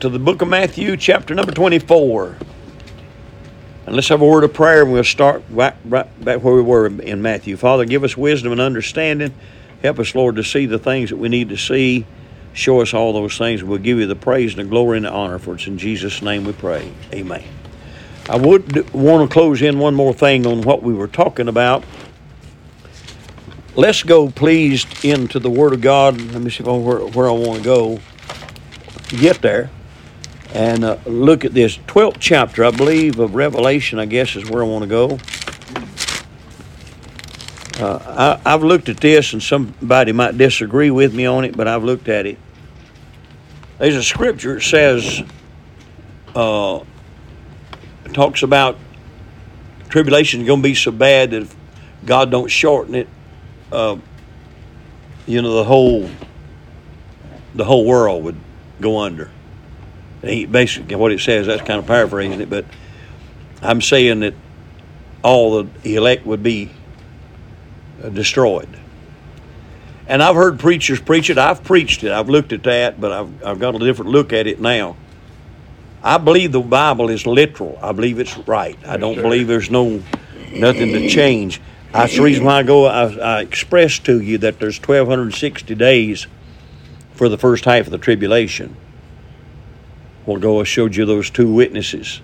to the book of Matthew, chapter number 24. And let's have a word of prayer and we'll start right, right back where we were in Matthew. Father, give us wisdom and understanding. Help us, Lord, to see the things that we need to see. Show us all those things. We'll give you the praise and the glory and the honor for it's in Jesus' name we pray. Amen. I would want to close in one more thing on what we were talking about. Let's go, please, into the Word of God. Let me see where, where I want to go get there and uh, look at this 12th chapter, I believe, of Revelation, I guess is where I want to go. Uh, I, have looked at this, and somebody might disagree with me on it, but I've looked at it. There's a scripture that says, uh, talks about tribulation is going to be so bad that if God don't shorten it, uh, you know, the whole the whole world would go under basically what it says. That's kind of paraphrasing it, but I'm saying that all the elect would be uh, destroyed. And I've heard preachers preach it. I've preached it. I've looked at that, but I've, I've got a different look at it now. I believe the Bible is literal. I believe it's right. I don't believe there's no nothing to change. That's the reason why I go. I, I expressed to you that there's 1,260 days for the first half of the tribulation. Well, go, I showed you those two witnesses.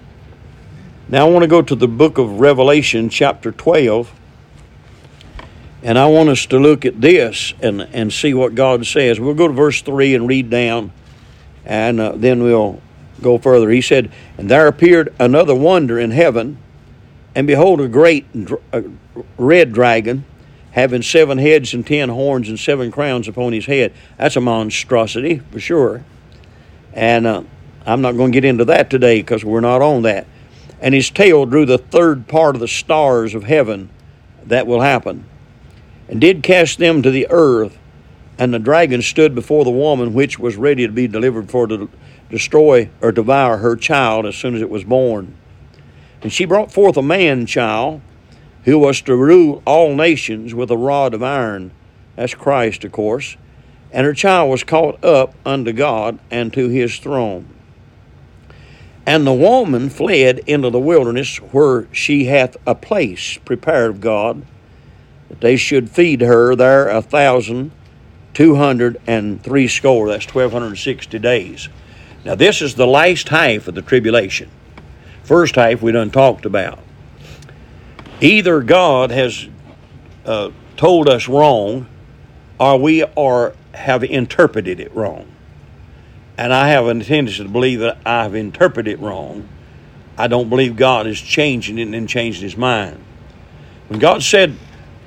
Now I want to go to the book of Revelation, chapter 12. And I want us to look at this and, and see what God says. We'll go to verse 3 and read down, and uh, then we'll go further. He said, And there appeared another wonder in heaven, and behold, a great uh, red dragon, having seven heads and ten horns and seven crowns upon his head. That's a monstrosity, for sure. And uh, I'm not going to get into that today because we're not on that. And his tail drew the third part of the stars of heaven that will happen, and did cast them to the earth. And the dragon stood before the woman which was ready to be delivered for to destroy or devour her child as soon as it was born. And she brought forth a man child who was to rule all nations with a rod of iron. That's Christ, of course. And her child was caught up unto God and to his throne. And the woman fled into the wilderness where she hath a place prepared of God, that they should feed her there a thousand two hundred and three score. That's twelve hundred and sixty days. Now this is the last half of the tribulation. First half we done talked about. Either God has uh, told us wrong, or we are have interpreted it wrong and I have a tendency to believe that I've interpreted it wrong. I don't believe God is changing it and changing his mind. When God said,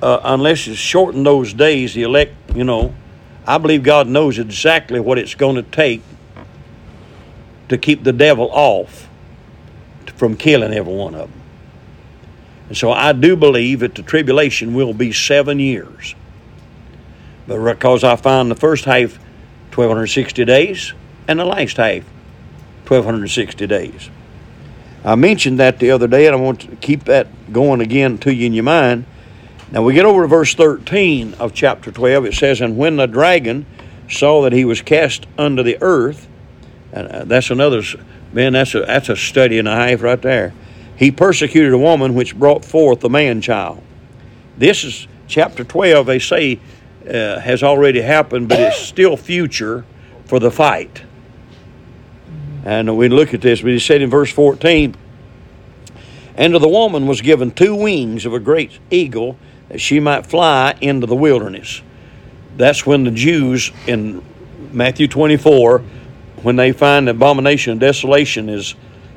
uh, unless it's shorten those days, the elect, you know, I believe God knows exactly what it's going to take to keep the devil off from killing every one of them. And so I do believe that the tribulation will be seven years. But because I find the first half 1260 days, and the last half, 1260 days. I mentioned that the other day, and I want to keep that going again to you in your mind. Now we get over to verse 13 of chapter 12. It says, And when the dragon saw that he was cast under the earth, and uh, that's another, man, that's a, that's a study and a half right there. He persecuted a woman which brought forth a man child. This is chapter 12, they say, uh, has already happened, but it's still future for the fight. And we look at this, but he said in verse 14, And to the woman was given two wings of a great eagle, that she might fly into the wilderness. That's when the Jews in Matthew 24, when they find the abomination of desolation is,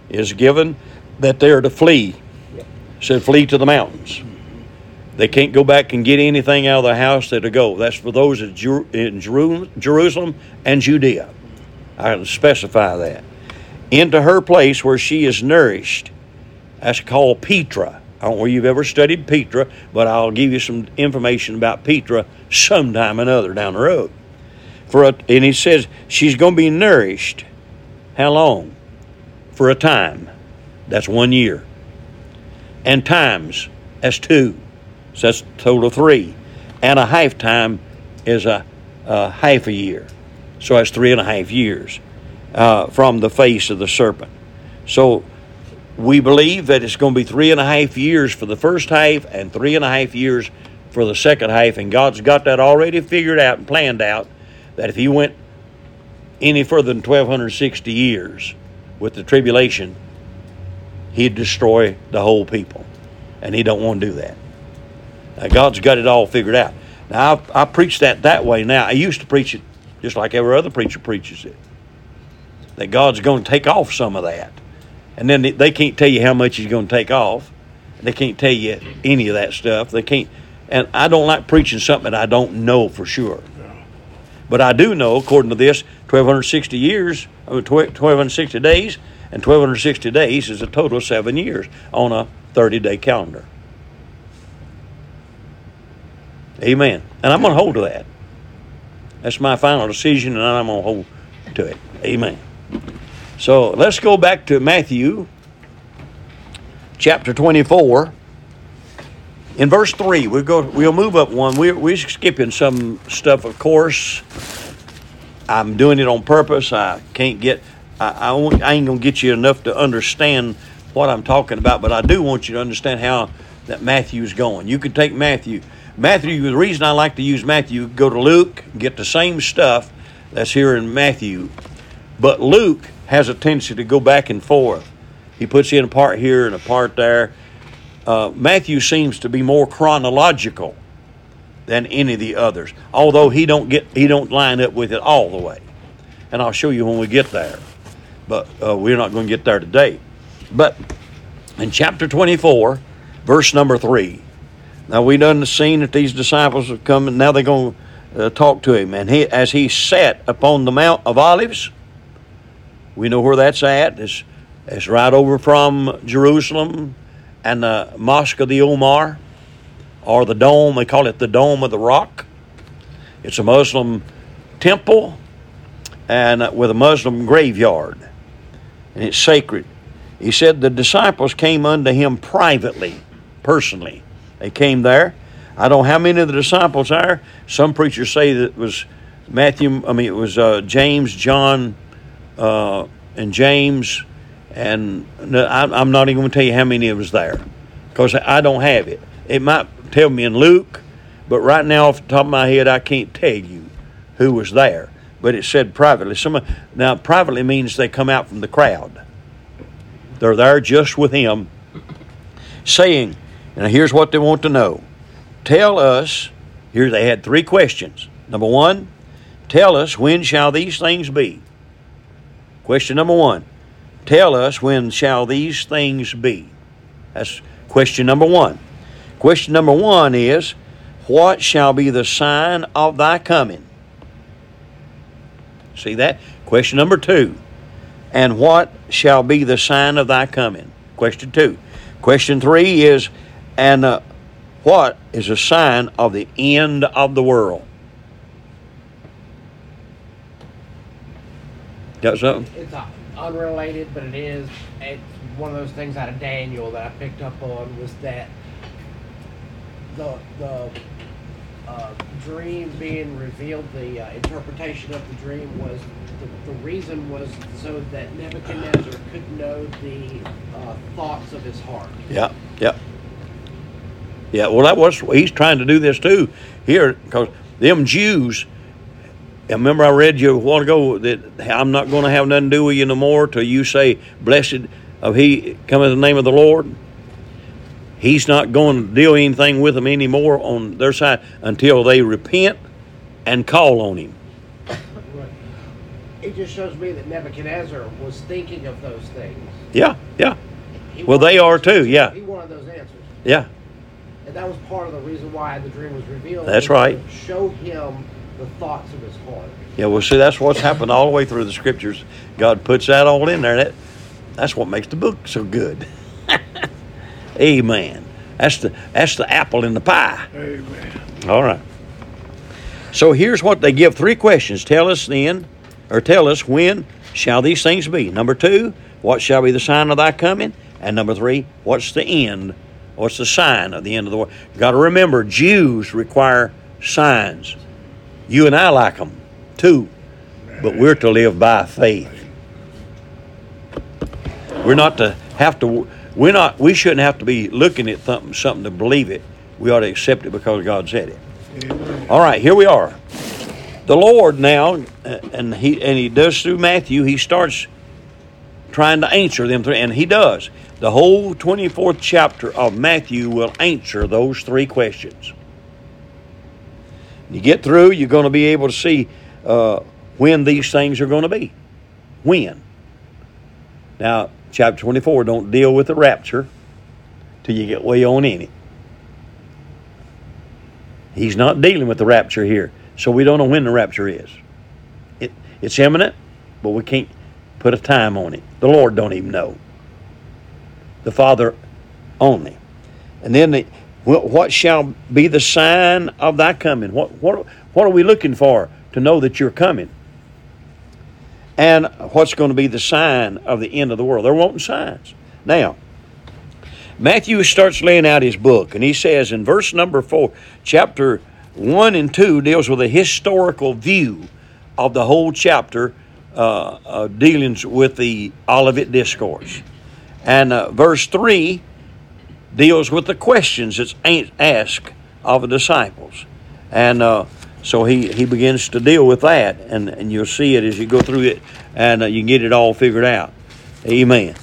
is given, that they are to flee. Said, flee to the mountains. They can't go back and get anything out of the house, they're to go. That's for those in Jerusalem and Judea. I specify that into her place where she is nourished. That's called Petra. I don't know where you've ever studied Petra, but I'll give you some information about Petra sometime another down the road. For a, and he says she's going to be nourished. How long? For a time. That's one year. And times, that's two. So that's total three. And a half time is a, a half a year. So that's three and a half years uh, from the face of the serpent. So we believe that it's going to be three and a half years for the first half and three and a half years for the second half. And God's got that already figured out and planned out that if He went any further than 1260 years with the tribulation, He'd destroy the whole people. And He don't want to do that. Now, God's got it all figured out. Now, I, I preach that that way now. I used to preach it just like every other preacher preaches it. That God's going to take off some of that. And then they can't tell you how much He's going to take off. They can't tell you any of that stuff. They can't. And I don't like preaching something I don't know for sure. But I do know, according to this, 1,260 years, uh, 1,260 days, and 1,260 days is a total of seven years on a 30 day calendar. Amen. And I'm going to hold to that. That's my final decision, and I'm going to hold to it. Amen. So let's go back to Matthew chapter 24. In verse 3, we'll, go, we'll move up one. We're, we're skipping some stuff, of course. I'm doing it on purpose. I can't get, I, I, I ain't going to get you enough to understand what I'm talking about, but I do want you to understand how that Matthew's going. You could take Matthew Matthew, the reason I like to use Matthew, go to Luke, get the same stuff that's here in Matthew. But Luke has a tendency to go back and forth. He puts in a part here and a part there. Uh, Matthew seems to be more chronological than any of the others, although he don't get he don't line up with it all the way. And I'll show you when we get there. But uh, we're not going to get there today. But in chapter 24, verse number 3, now we done seen that these disciples have come, and now they're going to uh, talk to him. And he, as he sat upon the Mount of Olives, we know where that's at. It's, it's right over from Jerusalem and the Mosque of the Omar, or the dome. They call it the Dome of the Rock. It's a Muslim temple and uh, with a Muslim graveyard, and it's sacred. He said the disciples came unto him privately, personally they came there. I don't know how many of the disciples are. Some preachers say that it was Matthew, I mean, it was uh, James, John, uh, and James. And I'm not even going to tell you how many of was there because I don't have it. It might tell me in Luke, but right now, off the top of my head, I can't tell you who was there. But it said privately. Some, now, privately means they come out from the crowd. They're there just with him, saying, and here's what they want to know. Tell us, here they had three questions. Number one, tell us when shall these things be? Question number one, tell us when shall these things be? That's question number one. Question number one is, what shall be the sign of thy coming? See that? Question number two, and what shall be the sign of thy coming? Question two. Question three is, and uh, what is a sign of the end of the world? Got something? It's unrelated, but it is. It's one of those things out of Daniel that I picked up on was that the the uh, dream being revealed, the uh, interpretation of the dream was the, the, reason was so that Nebuchadnezzar could know the uh, thoughts of his heart. Yeah, yeah. Yeah, well, that was he's trying to do this too here because them Jews. I remember I read you a while ago that I'm not going to have nothing to do with you no more till you say, "Blessed of he come in the name of the Lord." He's not going to deal anything with them anymore on their side until they repent and call on him. It just shows me that Nebuchadnezzar was thinking of those things. Yeah, yeah. He well, they are too. Yeah. He wanted those answers. Yeah. And that was part of the reason why the dream was revealed. That's right. show him the thoughts of his heart. Yeah, well, see, that's what's happened all the way through the scriptures. God puts that all in there. That, that's what makes the book so good. Amen. That's the that's the apple in the pie. Amen. All right. So here's what they give three questions. Tell us then, or tell us when shall these things be? Number two, what shall be the sign of thy coming? And number three, what's the end What's the sign of the end of the world? You got to remember, Jews require signs. You and I like them too, but we're to live by faith. We're not to have to. We're not. We shouldn't have to be looking at something, something to believe it. We ought to accept it because God said it. Amen. All right, here we are. The Lord now, uh, and he and he does through Matthew. He starts trying to answer them, and he does. The whole twenty fourth chapter of Matthew will answer those three questions. You get through, you're going to be able to see uh, when these things are going to be. When. Now, chapter 24 don't deal with the rapture till you get way on in it. He's not dealing with the rapture here, so we don't know when the rapture is. It, it's imminent, but we can't put a time on it. The Lord don't even know. The Father only. And then the, what shall be the sign of thy coming? What, what, what are we looking for to know that you're coming? And what's going to be the sign of the end of the world? They're wanting signs. Now, Matthew starts laying out his book, and he says in verse number four, chapter one and two deals with a historical view of the whole chapter, uh, uh, dealings with the Olivet Discourse. And uh, verse three deals with the questions that's asked of the disciples. And uh, so he, he begins to deal with that, and, and you'll see it as you go through it, and uh, you get it all figured out. Amen.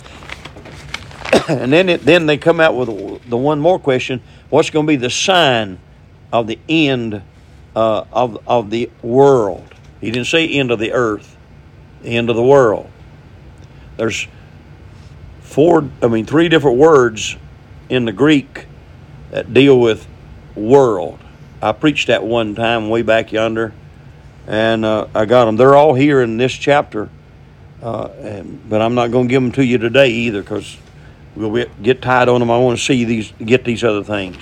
and then it, then they come out with the one more question: What's going to be the sign of the end uh, of of the world? He didn't say end of the earth, end of the world. There's four, I mean, three different words in the Greek that deal with world. I preached that one time way back yonder, and uh, I got them. They're all here in this chapter, uh, and, but I'm not going to give them to you today either because we'll get tied on them. I want to see these, get these other things.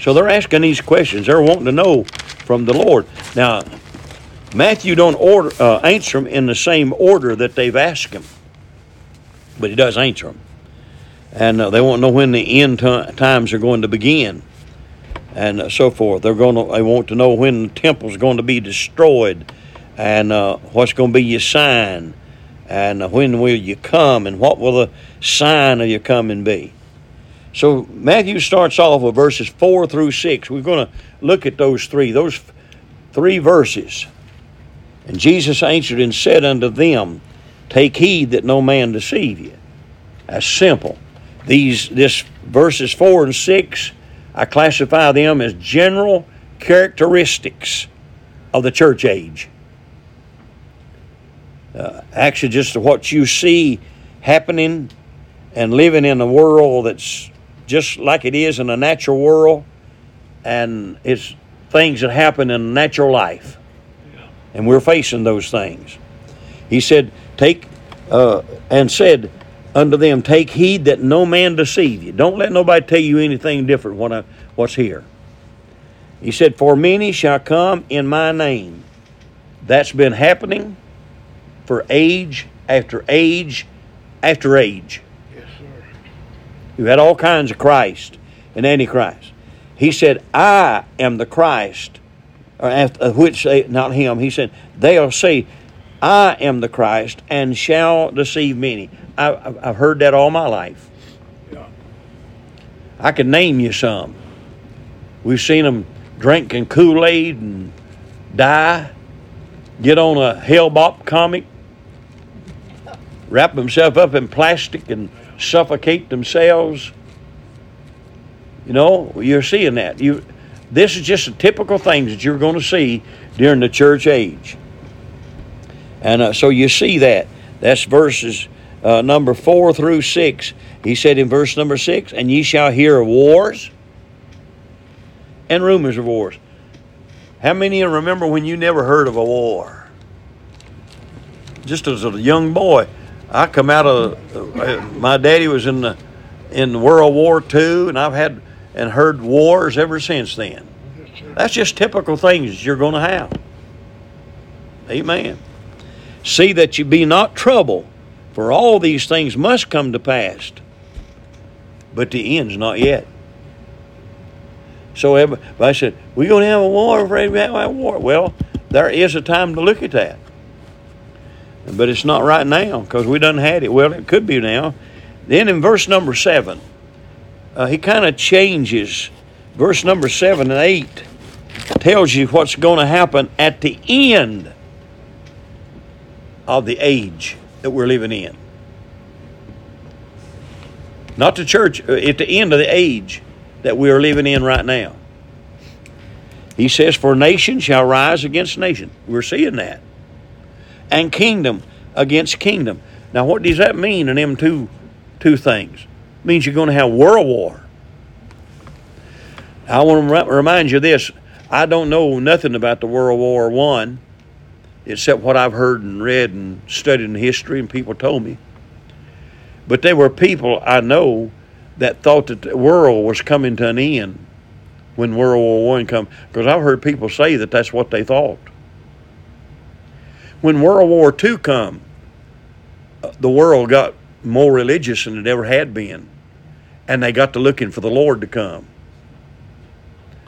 So they're asking these questions. They're wanting to know from the Lord. Now, Matthew don't order uh, answer them in the same order that they've asked him, but he does answer them and uh, they want to know when the end t- times are going to begin, and uh, so forth. They're going to they want to know when the temple's going to be destroyed, and uh, what's going to be your sign, and uh, when will you come, and what will the sign of your coming be. So Matthew starts off with verses four through six. We're going to look at those three, those three verses. And Jesus answered and said unto them, Take heed that no man deceive you. That's simple. These this verses four and six, I classify them as general characteristics of the church age. Uh, actually, just what you see happening and living in a world that's just like it is in a natural world, and it's things that happen in natural life, and we're facing those things. He said, "Take," uh, and said, unto them, Take heed that no man deceive you. Don't let nobody tell you anything different what I, what's here. He said, For many shall come in my name. That's been happening for age after age after age. Yes, sir. You had all kinds of Christ and Antichrist. He said, I am the Christ, or after, which they, not him. He said, they'll say, I am the Christ and shall deceive many. I, have heard that all my life. Yeah. I can name you some. We've seen them drinking Kool Aid and die, get on a Hale-Bopp comet, wrap themselves up in plastic and suffocate themselves. You know, you're seeing that. You, this is just the typical things that you're going to see during the church age. And uh, so you see that. That's verses uh, number 4 through 6. He said in verse number 6, And ye shall hear of wars and rumors of wars. How many of you remember when you never heard of a war? Just as a young boy, I come out of uh, my daddy was in the in World War II, and I've had and heard wars ever since then. That's just typical things you're going to have. Amen. See that you be not troubled for all these things must come to pass, but the end's not yet. So I said, we're going to have a war, afraid we have a war. Well, there is a time to look at that. But it's not right now because we done had it. Well, it could be now. Then in verse number seven, uh, he kind of changes. Verse number seven and eight tells you what's going to happen at the end of the age that we're living in. Not the church, uh, at the end of the age that we are living in right now. He says, For nation shall rise against nation. We're seeing that. And kingdom against kingdom. Now, what does that mean in them two, two things? It means you're going to have world war. I want to remind you this. I don't know nothing about the World War One, except what I've heard and read and studied in history, and people told me. But there were people I know that thought that the world was coming to an end when World War One come, because I've heard people say that that's what they thought. When World War Two come, uh, the world got more religious than it ever had been, and they got to looking for the Lord to come.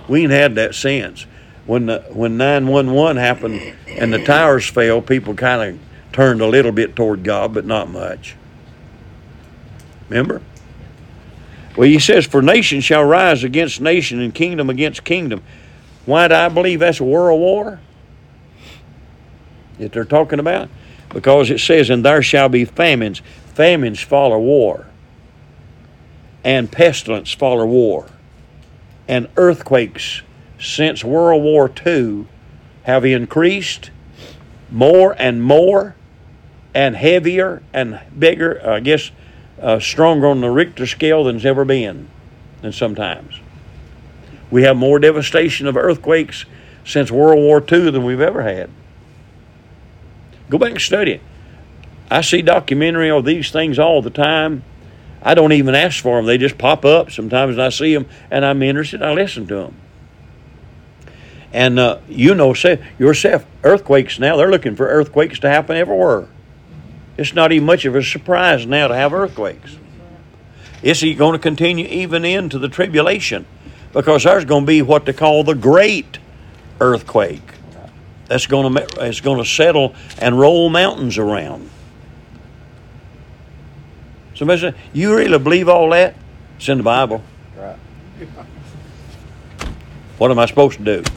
We ain't had that since. When the, when nine one one happened and the towers fell, people kind of turned a little bit toward God, but not much. Remember? Well, he says, For nation shall rise against nation and kingdom against kingdom. Why do I believe that's a world war? That they're talking about? Because it says, And there shall be famines. Famines follow war. And pestilence follow war and earthquakes since World War II have increased more and more and heavier and bigger, I guess, uh, stronger on the Richter scale than's ever been, and sometimes. We have more devastation of earthquakes since World War II than we've ever had. Go back and study it. I see documentary of these things all the time I don't even ask for them. They just pop up sometimes, and I see them, and I'm interested. I listen to them. And uh, you know yourself, earthquakes now, they're looking for earthquakes to happen everywhere. It's not even much of a surprise now to have earthquakes. It's going to continue even into the tribulation because there's going to be what they call the great earthquake. That's going to, it's going to settle and roll mountains around. Somebody said, You really believe all that? It's in the Bible. Right. What am I supposed to do?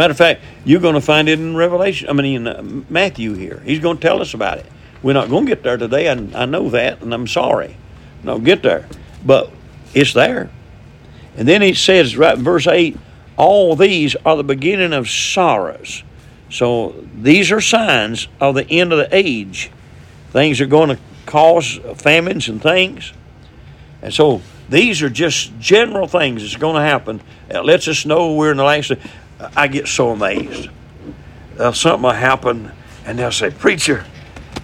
Matter of fact, you're going to find it in Revelation. I mean, in uh, Matthew here. He's going to tell us about it. We're not going to get there today. I, I know that, and I'm sorry. No, get there. But it's there. And then he says, right in verse 8, all these are the beginning of sorrows. So these are signs of the end of the age. Things are going to cause famines and things. And so these are just general things that's going to happen. It lets us know we're in the last. I get so amazed. Uh, something will happen, and they'll say, Preacher,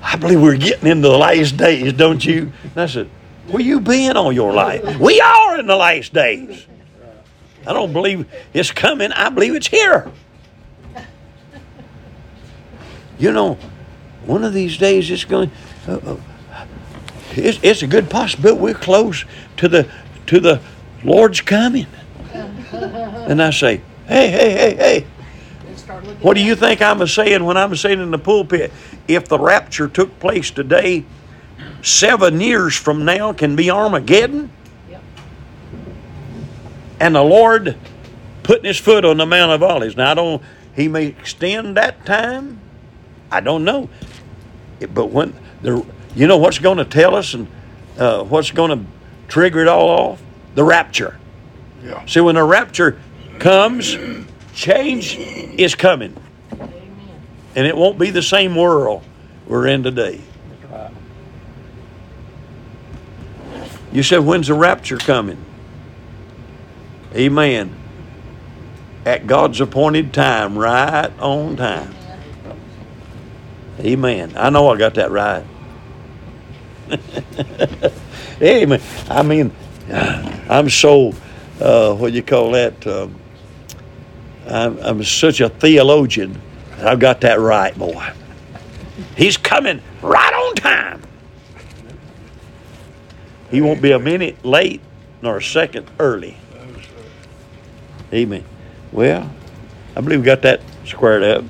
I believe we're getting into the last days, don't you? And I said, Where you been all your life? We are in the last days. I don't believe it's coming. I believe it's here. You know, one of these days it's going. Uh, uh, it's, it's a good possibility we're close to the to the Lord's coming. and I say, hey, hey, hey, hey. What do you think I'm saying when I'm saying in the pulpit? If the rapture took place today, seven years from now can be Armageddon? Yep. And the Lord putting his foot on the Mount of Olives. Now, I don't, he may extend that time. I don't know. But when the, you know what's going to tell us and uh, what's going to trigger it all off? The rapture. Yeah. See, when the rapture comes, change is coming. And it won't be the same world we're in today. You said, when's the rapture coming? Amen. At God's appointed time, right on time. Amen. I know I got that right. Amen. I mean, I'm so, uh, what do you call that? Um, I'm, I'm such a theologian. I've got that right, boy. He's coming right on time. He won't be a minute late nor a second early. Amen. Well, I believe we got that squared up.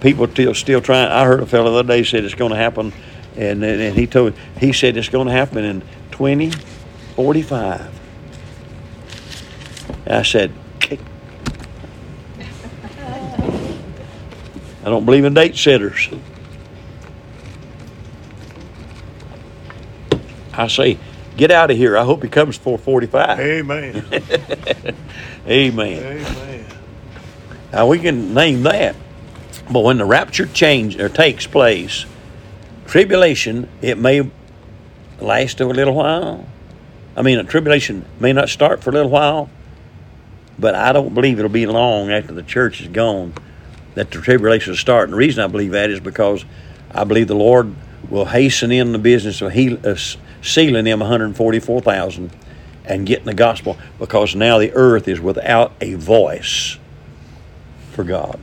People still still trying. I heard a fellow the other day said it's going to happen And, and, and he told he said it's going to happen in 2045. I said, I don't believe in date setters. I say, get out of here. I hope he comes 445. Amen. Amen. Amen. Now we can name that. But when the rapture change or takes place, tribulation, it may last a little while. I mean, a tribulation may not start for a little while, but I don't believe it'll be long after the church is gone that the tribulation will start. And the reason I believe that is because I believe the Lord will hasten in the business of heal, uh, sealing them 144,000 and getting the gospel because now the earth is without a voice for God.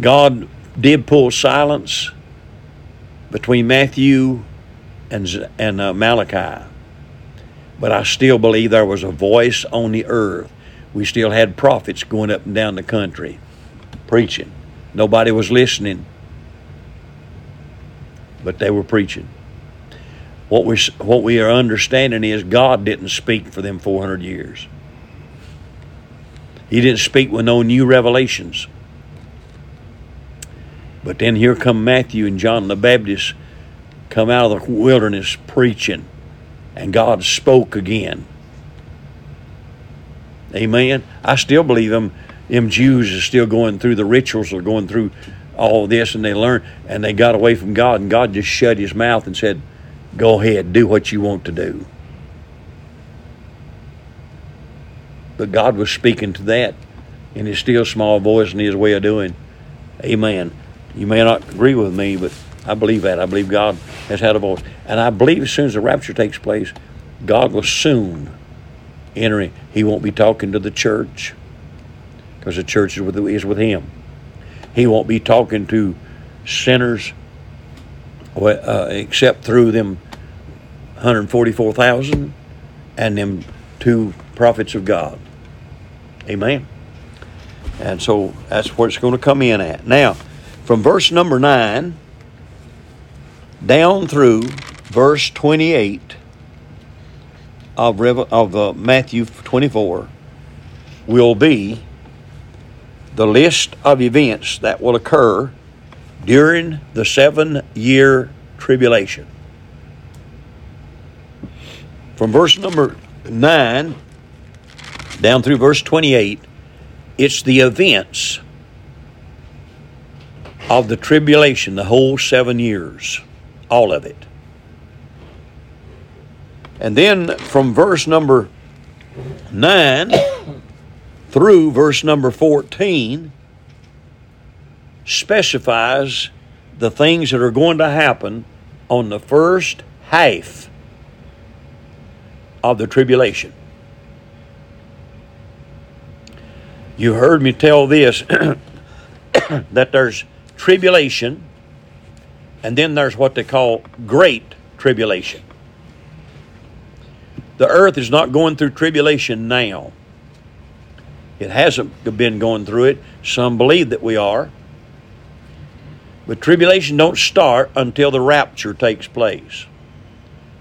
God did pull silence between Matthew and, and uh, Malachi, but I still believe there was a voice on the earth. We still had prophets going up and down the country preaching. Nobody was listening, but they were preaching. What we, what we are understanding is God didn't speak for them 400 years. He didn't speak with no new revelations. But then here come Matthew and John the Baptist come out of the wilderness preaching, and God spoke again. Amen. I still believe them. Them Jews are still going through the rituals, are going through all this, and they learn, and they got away from God, and God just shut His mouth and said, "Go ahead, do what you want to do." But God was speaking to that in His still small voice and His way of doing. Amen. You may not agree with me, but I believe that. I believe God has had a voice. And I believe as soon as the rapture takes place, God will soon enter in. He won't be talking to the church because the church is with, is with Him. He won't be talking to sinners uh, except through them 144,000 and them two prophets of God. Amen. And so that's where it's going to come in at. Now, from verse number 9 down through verse 28 of, of uh, Matthew 24 will be the list of events that will occur during the seven year tribulation. From verse number 9 down through verse 28, it's the events of the tribulation, the whole seven years, all of it. And then from verse number 9 through verse number 14 specifies the things that are going to happen on the first half of the tribulation. You heard me tell this that there's tribulation, and then there's what they call great tribulation. The earth is not going through tribulation now. It hasn't been going through it. Some believe that we are. But tribulation don't start until the rapture takes place.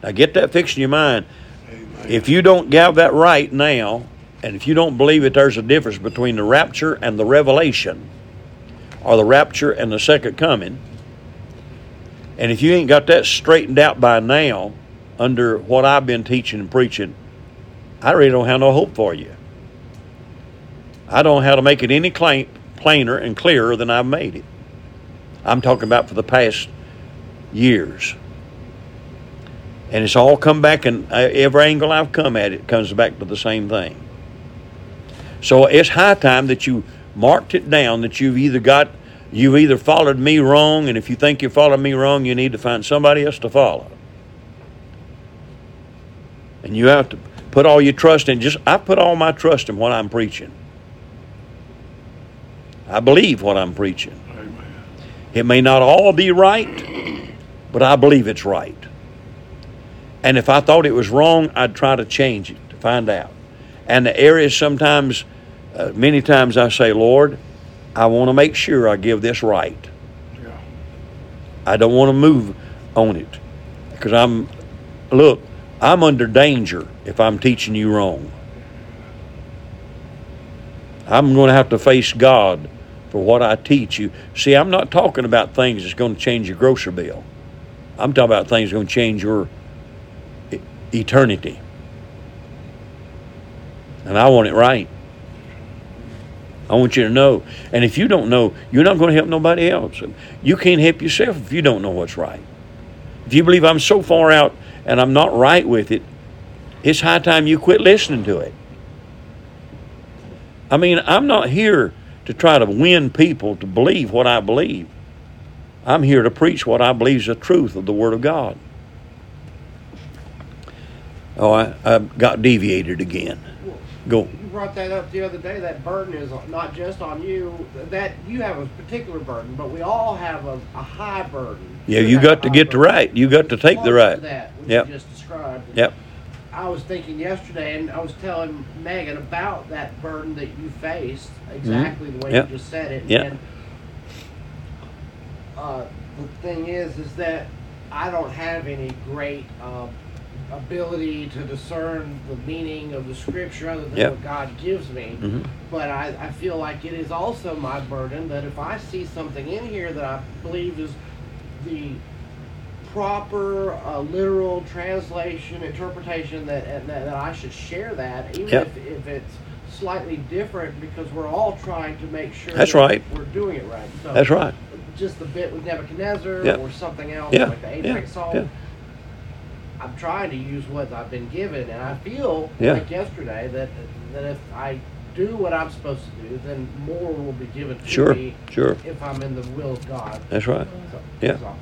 Now get that fixed in your mind. Amen. If you don't have that right now, and if you don't believe that there's a difference between the rapture and the revelation, or the rapture and the second coming, and if you ain't got that straightened out by now, under what I've been teaching and preaching, I really don't have no hope for you. I don't know how to make it any plain, plainer and clearer than I've made it. I'm talking about for the past years. And it's all come back, and uh, every angle I've come at it comes back to the same thing. So it's high time that you marked it down that you've either got, you've either followed me wrong, and if you think you followed me wrong, you need to find somebody else to follow. And you have to put all your trust in. Just I put all my trust in what I'm preaching. I believe what I'm preaching. Amen. It may not all be right, but I believe it's right. And if I thought it was wrong, I'd try to change it to find out. And the areas sometimes, uh, many times I say, Lord, I want to make sure I give this right. Yeah. I don't want to move on it because I'm, look, I'm under danger if I'm teaching you wrong. I'm going to have to face God for what I teach you. See, I'm not talking about things that's going to change your grocery bill. I'm talking about things that's going to change your eternity. And I want it right. I want you to know. And if you don't know, you're not going to help nobody else. You can't help yourself if you don't know what's right. If you believe I'm so far out and I'm not right with it, it's high time you quit listening to it. I mean, I'm not here to try to win people to believe what I believe. I'm here to preach what I believe is the truth of the Word of God. Oh, I, I got deviated again. Go. You brought that up the other day. That burden is not just on you. That you have a particular burden, but we all have a, a high burden. Yeah, you have got to get the right. You got to take the right. To that, which Yep. you just described. Yep. I was thinking yesterday, and I was telling Megan about that burden that you faced, exactly the way Mm-hmm. Yep. you just said it. Yep. And uh, the thing is, is that I don't have any great uh, ability to discern the meaning of the scripture other than Yep. what God gives me. Mhm. But I, I feel like it is also my burden that if I see something in here that I believe is the proper uh, literal translation interpretation that, and that that I should share that even Yep. if, if it's slightly different because we're all trying to make sure That's that right. we're doing it right. So That's right. just the bit with Nebuchadnezzar Yep. or something else Yeah, like the yeah, Apex song. yeah. I'm trying to use what I've been given, and I feel Yeah. like yesterday that that if I do what I'm supposed to do, then more will be given to Sure. me Sure. if I'm in the will of God. That's right. So, Yeah. so-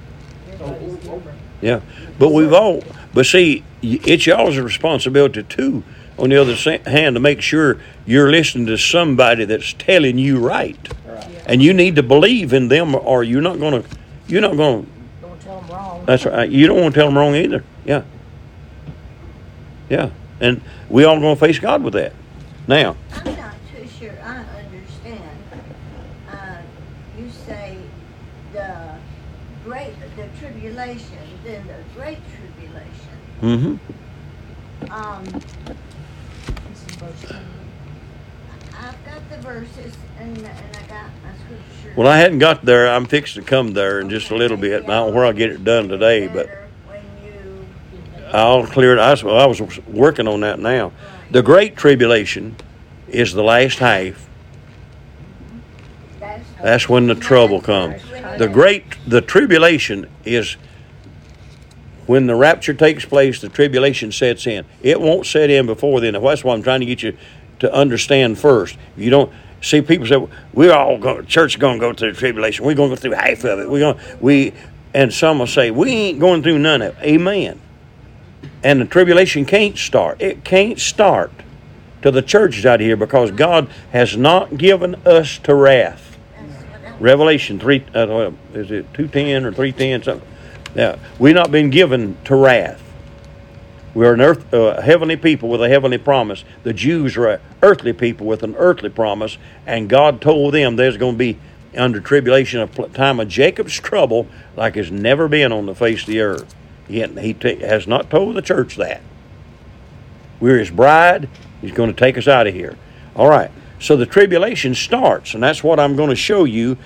Everybody's different. Yeah, but we've all, but see, it's y'all's responsibility too. On the other hand, to make sure you're listening to somebody that's telling you right, and you need to believe in them, or you're not gonna, you're not gonna. Don't tell them wrong. That's right. You don't want to tell them wrong either. Yeah. Yeah, and we all gonna face God with that. Now, I'm not too sure I understand. Uh, you say the great, the tribulation, then the great tribulation. mm-hmm. Um, This is verse 10. I've got the verses and, and I got my scripture. Well, I hadn't got there. I'm fixing to come there in just a little bit. I don't know where I'll get it done today, but. Better you, I'll clear it. I I was working on that now. The Great Tribulation is the last half. that's. When the trouble comes. The Great, the tribulation is when the rapture takes place. The tribulation sets in. It won't set in before then. That's why I'm trying to get you to understand first. You don't see, people say we're all going. Church going to go through the tribulation. We're going to go through half of it. We're going. We and some will say we ain't going through none of it. Amen. And the tribulation can't start. It can't start to the churches out here because God has not given us to wrath. Revelation three, uh, is it two ten or three ten something? Now we've not been given to wrath. We're an earth, uh, heavenly people with a heavenly promise. The Jews are a earthly people with an earthly promise, and God told them there's going to be under tribulation a time of Jacob's trouble like has never been on the face of the earth. Yet he ta has not told the church that. We're his bride. He's going to take us out of here. All right. So the tribulation starts, and that's what I'm going to show you.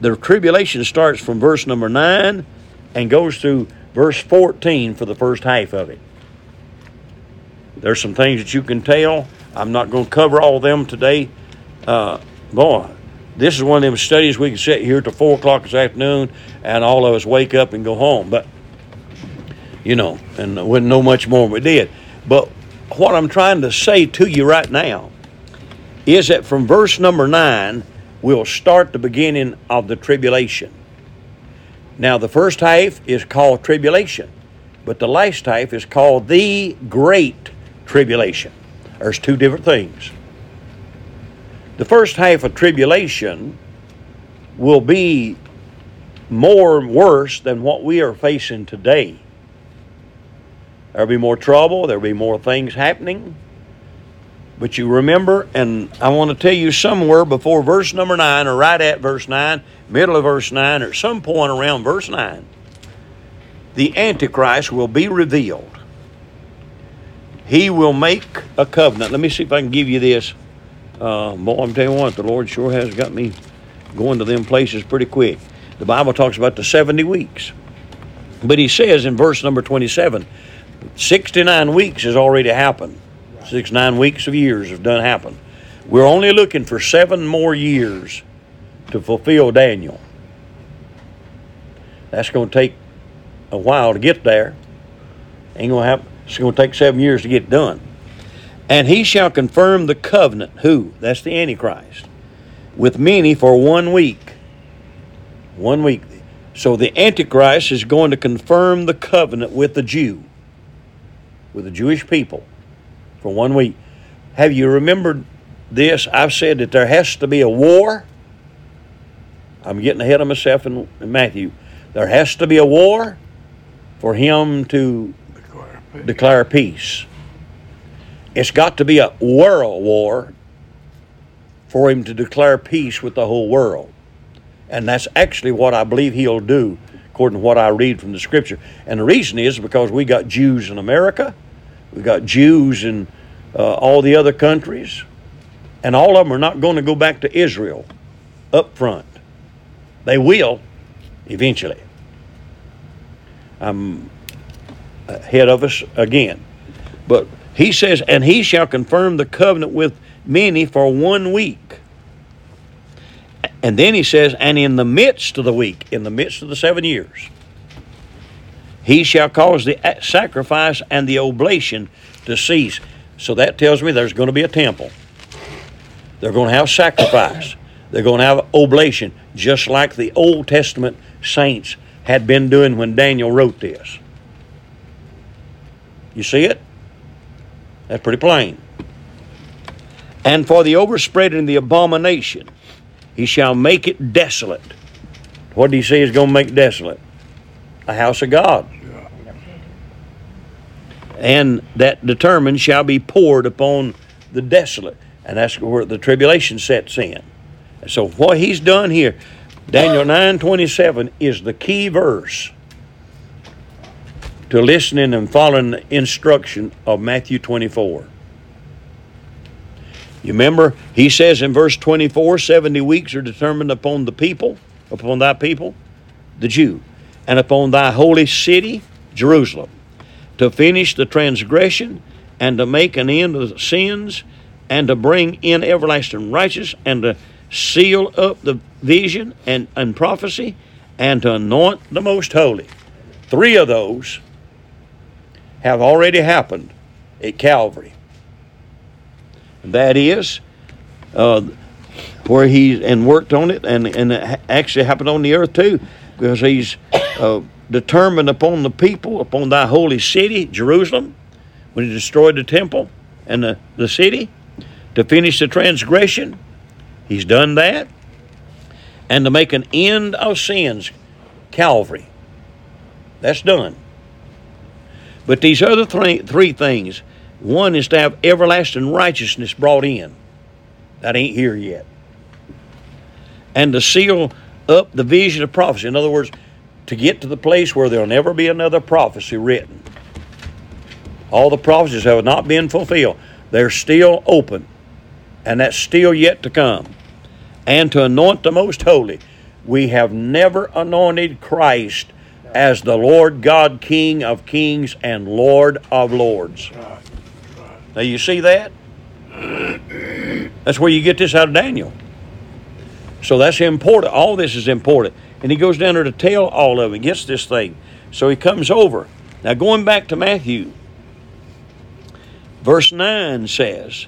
The tribulation starts from verse number 9 and goes through verse 14 for the first half of it. There's some things that you can tell. I'm not going to cover all of them today. Uh, boy, this is one of them studies we can sit here till 4 o'clock this afternoon and all of us wake up and go home. But you know, and wouldn't know much more we did. But what I'm trying to say to you right now is that from verse number nine, we'll start the beginning of the tribulation. Now, the first half is called tribulation, but the last half is called the great tribulation. There's two different things. The first half of tribulation will be more worse than what we are facing today. There'll be more trouble. There'll be more things happening. But you remember, and I want to tell you somewhere before verse number 9, or right at verse 9, middle of verse 9, or at some point around verse 9, the Antichrist will be revealed. He will make a covenant. Let me see if I can give you this. Uh, boy, I'm telling you what, the Lord sure has got me going to them places pretty quick. The Bible talks about the 70 weeks. But he says in verse number 27, 69 weeks has already happened. Six, nine weeks of years have done happened. We're only looking for seven more years to fulfill Daniel. That's going to take a while to get there. Ain't going to have. It's going to take seven years to get done. And he shall confirm the covenant. Who? That's the Antichrist. With many for one week. One week. So the Antichrist is going to confirm the covenant with the Jew, with the Jewish people, for one week. Have you remembered this? I've said that there has to be a war. I'm getting ahead of myself in, in Matthew. There has to be a war for him to Declare peace. declare peace. It's got to be a world war for him to declare peace with the whole world. And that's actually what I believe he'll do, according to what I read from the scripture. And the reason is because we got Jews in America, we got Jews in uh, all the other countries, and all of them are not going to go back to Israel up front. They will eventually. I'm ahead of us again. But he says, and he shall confirm the covenant with many for one week. And then he says, and in the midst of the week, in the midst of the seven years, he shall cause the sacrifice and the oblation to cease. So that tells me there's going to be a temple. They're going to have sacrifice. They're going to have oblation, just like the Old Testament saints had been doing when Daniel wrote this. You see it? That's pretty plain. And for the overspread and the abomination, he shall make it desolate. What do you say is going to make desolate? A house of God. And that determined shall be poured upon the desolate. And that's where the tribulation sets in. So what he's done here, Daniel 9:27 is the key verse to listening and following the instruction of Matthew 24. You remember, he says in verse 24 70 weeks are determined upon the people, upon thy people, the Jew, and upon thy holy city, Jerusalem, to finish the transgression and to make an end of sins and to bring in everlasting righteousness and to seal up the vision and, and prophecy and to anoint the most holy. Three of those have already happened at Calvary. That is uh, where he and worked on it, and and it actually happened on the earth too, because he's uh, determined upon the people, upon thy holy city, Jerusalem, when he destroyed the temple and the, the city, to finish the transgression. He's done that, and to make an end of sins, Calvary. That's done. But these other three, three things one is to have everlasting righteousness brought in. That ain't here yet. And to seal up the vision of prophecy. In other words, to get to the place where there'll never be another prophecy written. All the prophecies have not been fulfilled. They're still open. And that's still yet to come. And to anoint the most holy. We have never anointed Christ as the Lord God, King of kings and Lord of lords. Now you see that? That's where you get this out of Daniel. So that's important. All this is important. And he goes down there to tell all of it, gets this thing. So he comes over. Now going back to Matthew, verse 9 says,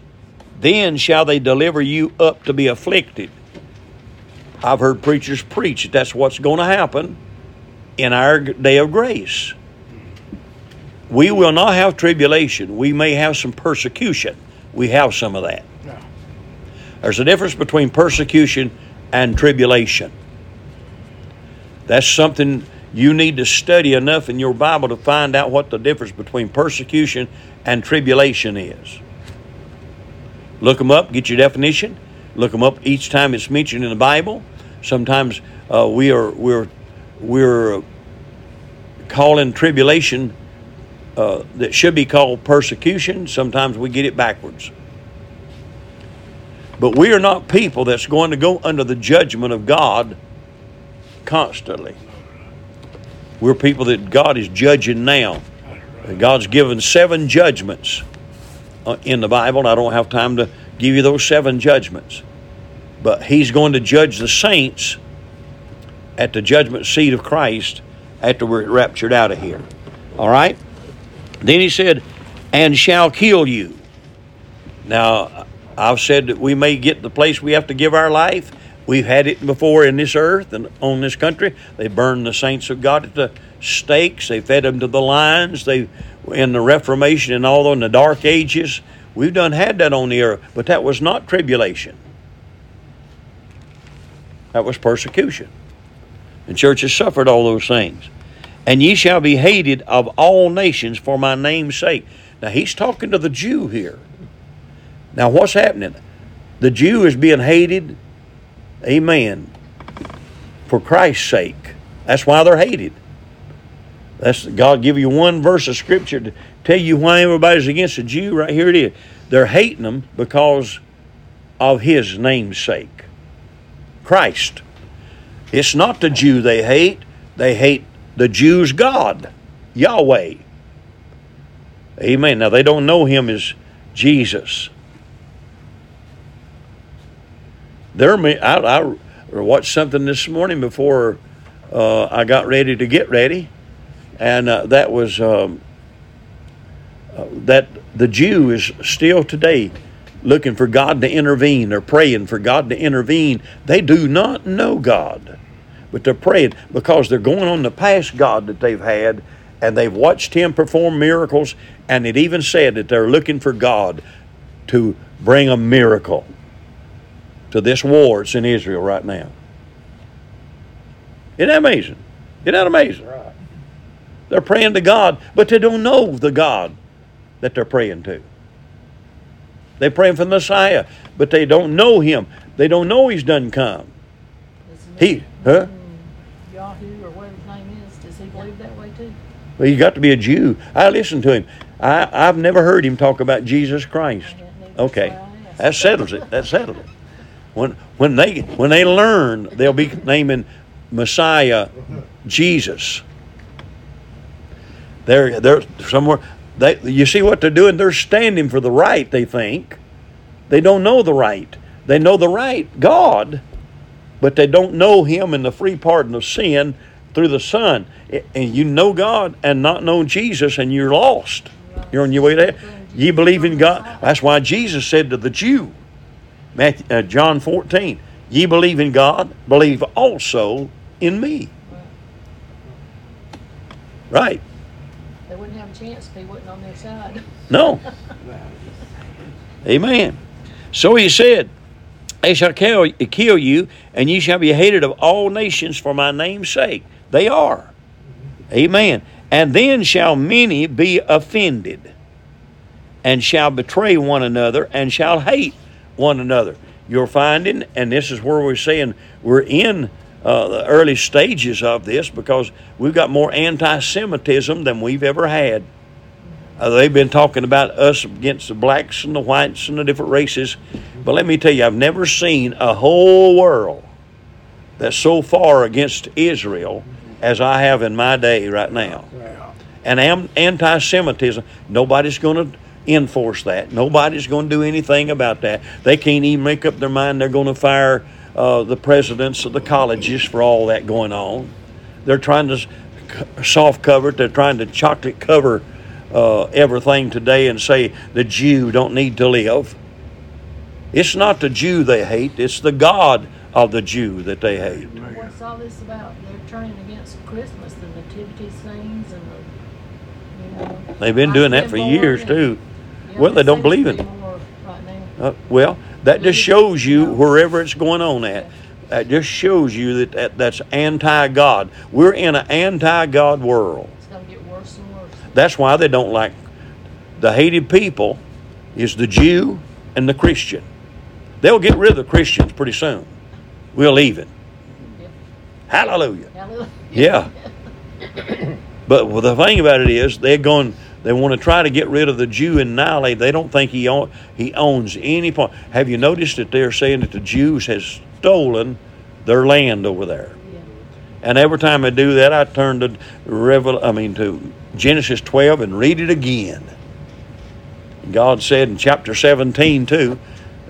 Then shall they deliver you up to be afflicted. I've heard preachers preach that that's what's going to happen in our day of grace. We will not have tribulation. We may have some persecution. We have some of that. No. There's a difference between persecution and tribulation. That's something you need to study enough in your Bible to find out what the difference between persecution and tribulation is. Look them up, get your definition. Look them up each time it's mentioned in the Bible. Sometimes uh, we are we're we're calling tribulation uh, that should be called persecution. Sometimes we get it backwards. But we are not people that's going to go under the judgment of God constantly. We're people that God is judging now. God's given seven judgments uh, in the Bible. I don't have time to give you those seven judgments. But He's going to judge the saints at the judgment seat of Christ after we're raptured out of here. All right? Then He said, and shall kill you. Now, I've said that we may get the place we have to give our life. We've had it before in this earth and on this country. They burned the saints of God at the stakes. They fed them to the lions. They in the Reformation and all in the Dark Ages. We've done had that on the earth, but that was not tribulation. That was persecution. And churches suffered all those things. And ye shall be hated of all nations for my name's sake. Now he's talking to the Jew here. Now what's happening? The Jew is being hated, amen, for Christ's sake. That's why they're hated. That's God give you one verse of scripture to tell you why everybody's against a Jew. Right here it is. They're hating them because of his name's sake. Christ. It's not the Jew they hate. They hate the Jew's God, Yahweh. Amen. Now they don't know him as Jesus. There, I, I watched something this morning before uh, I got ready to get ready, and uh, that was um, uh, that the Jew is still today looking for God to intervene. They're praying for God to intervene. They do not know God, but they're praying because they're going on the past God that they've had, and they've watched Him perform miracles, and it even said that they're looking for God to bring a miracle to this war that's in Israel right now. Isn't that amazing? Isn't that amazing? Right. They're praying to God, but they don't know the God that they're praying to. They're praying for the Messiah, but they don't know him. They don't know he's done come. He, huh? Hmm. Yahoo or whatever his name is, does he believe that way too? Well, he's got to be a Jew. I listened to him. I, I've never heard him talk about Jesus Christ. I hadn't either, that's Okay, why I asked. that settles it. That settles it. When when they when they learn, they'll be naming Messiah Jesus. They're they're somewhere. They you see what they're doing? They're standing for the right. They think they don't know the right. They know the right God, but they don't know Him and the free pardon of sin through the Son. And you know God and not know Jesus, and you're lost. You're on your way there. Ye believe in God. That's why Jesus said to the Jew, Matthew, uh, John 14, Ye believe in God, believe also in me. Right. They wouldn't have a chance if he wasn't on their side. No. Amen. So he said, They shall kill, kill you, and ye shall be hated of all nations for my name's sake. They are. Amen. And then shall many be offended, and shall betray one another, and shall hate one another. You're finding, and this is where we're saying we're in uh, the early stages of this because we've got more anti Semitism than we've ever had. Uh, they've been talking about us against the blacks and the whites and the different races. But let me tell you, I've never seen a whole world that's so far against Israel as I have in my day right now. And am- anti Semitism, nobody's going to enforce that. Nobody's going to do anything about that. They can't even make up their mind they're going to fire uh, the presidents of the colleges for all that going on. They're trying to soft cover it, they're trying to chocolate cover uh, everything today and say the Jew don't need to live. It's not the Jew they hate, it's the God of the Jew that they hate. What's all this about? They're turning against Christmas, the nativity scenes and the, you know. They've been doing that for years too. Well, they don't believe it. Uh, well, that just shows you wherever it's going on at. That just shows you that, that that's anti-God. We're in an anti-God world. It's gonna get worse and worse. That's why they don't like the hated people is the Jew and the Christian. They'll get rid of the Christians pretty soon. We'll even. Yep. Hallelujah. Hallelujah. Yeah. But well, the thing about it is, they're going. They want to try to get rid of the Jew and annihilate. They don't think he own, he owns any part. Have you noticed that they're saying that the Jews has stolen their land over there? Yeah. And every time I do that, I turn to Revel. I mean to Genesis 12 and read it again. God said in chapter 17 too,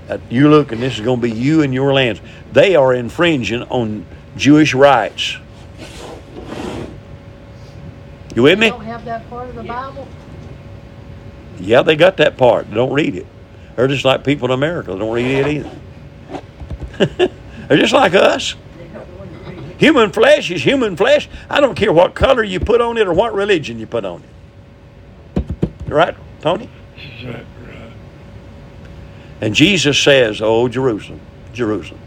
that you look and this is going to be you and your lands. They are infringing on Jewish rights. You with me? Don't have that part of the Yeah. Bible? Yeah, they got that part. They don't read it. They're just like people in America. They don't read it either. They're just like us. Human flesh is human flesh. I don't care what color you put on it or what religion you put on it. Right, Tony? Right, right. And Jesus says, Oh, Jerusalem, Jerusalem,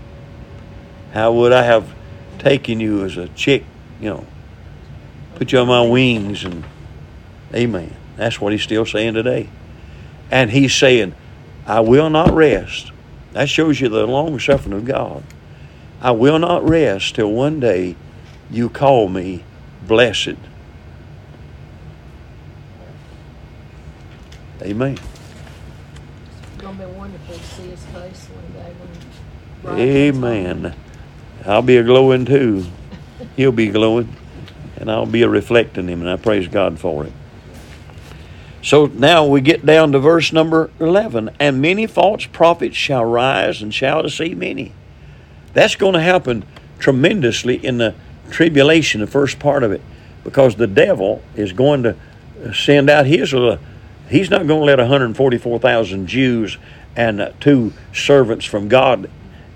how would I have taken you as a chick, you know, put you on my wings and amen. That's what he's still saying today. And he's saying, I will not rest. That shows you the long suffering of God. I will not rest till one day you call me blessed. Amen. It's gonna be wonderful to see his face one day when. Brian comes home. Amen. I'll be a glowing too. He'll be glowing, and I'll be a reflecting him, and I praise God for it. So now we get down to verse number 11. And many false prophets shall rise and shall deceive many. That's going to happen tremendously in the tribulation, the first part of it, because the devil is going to send out his little. He's not going to let 144,000 Jews and uh, two servants from God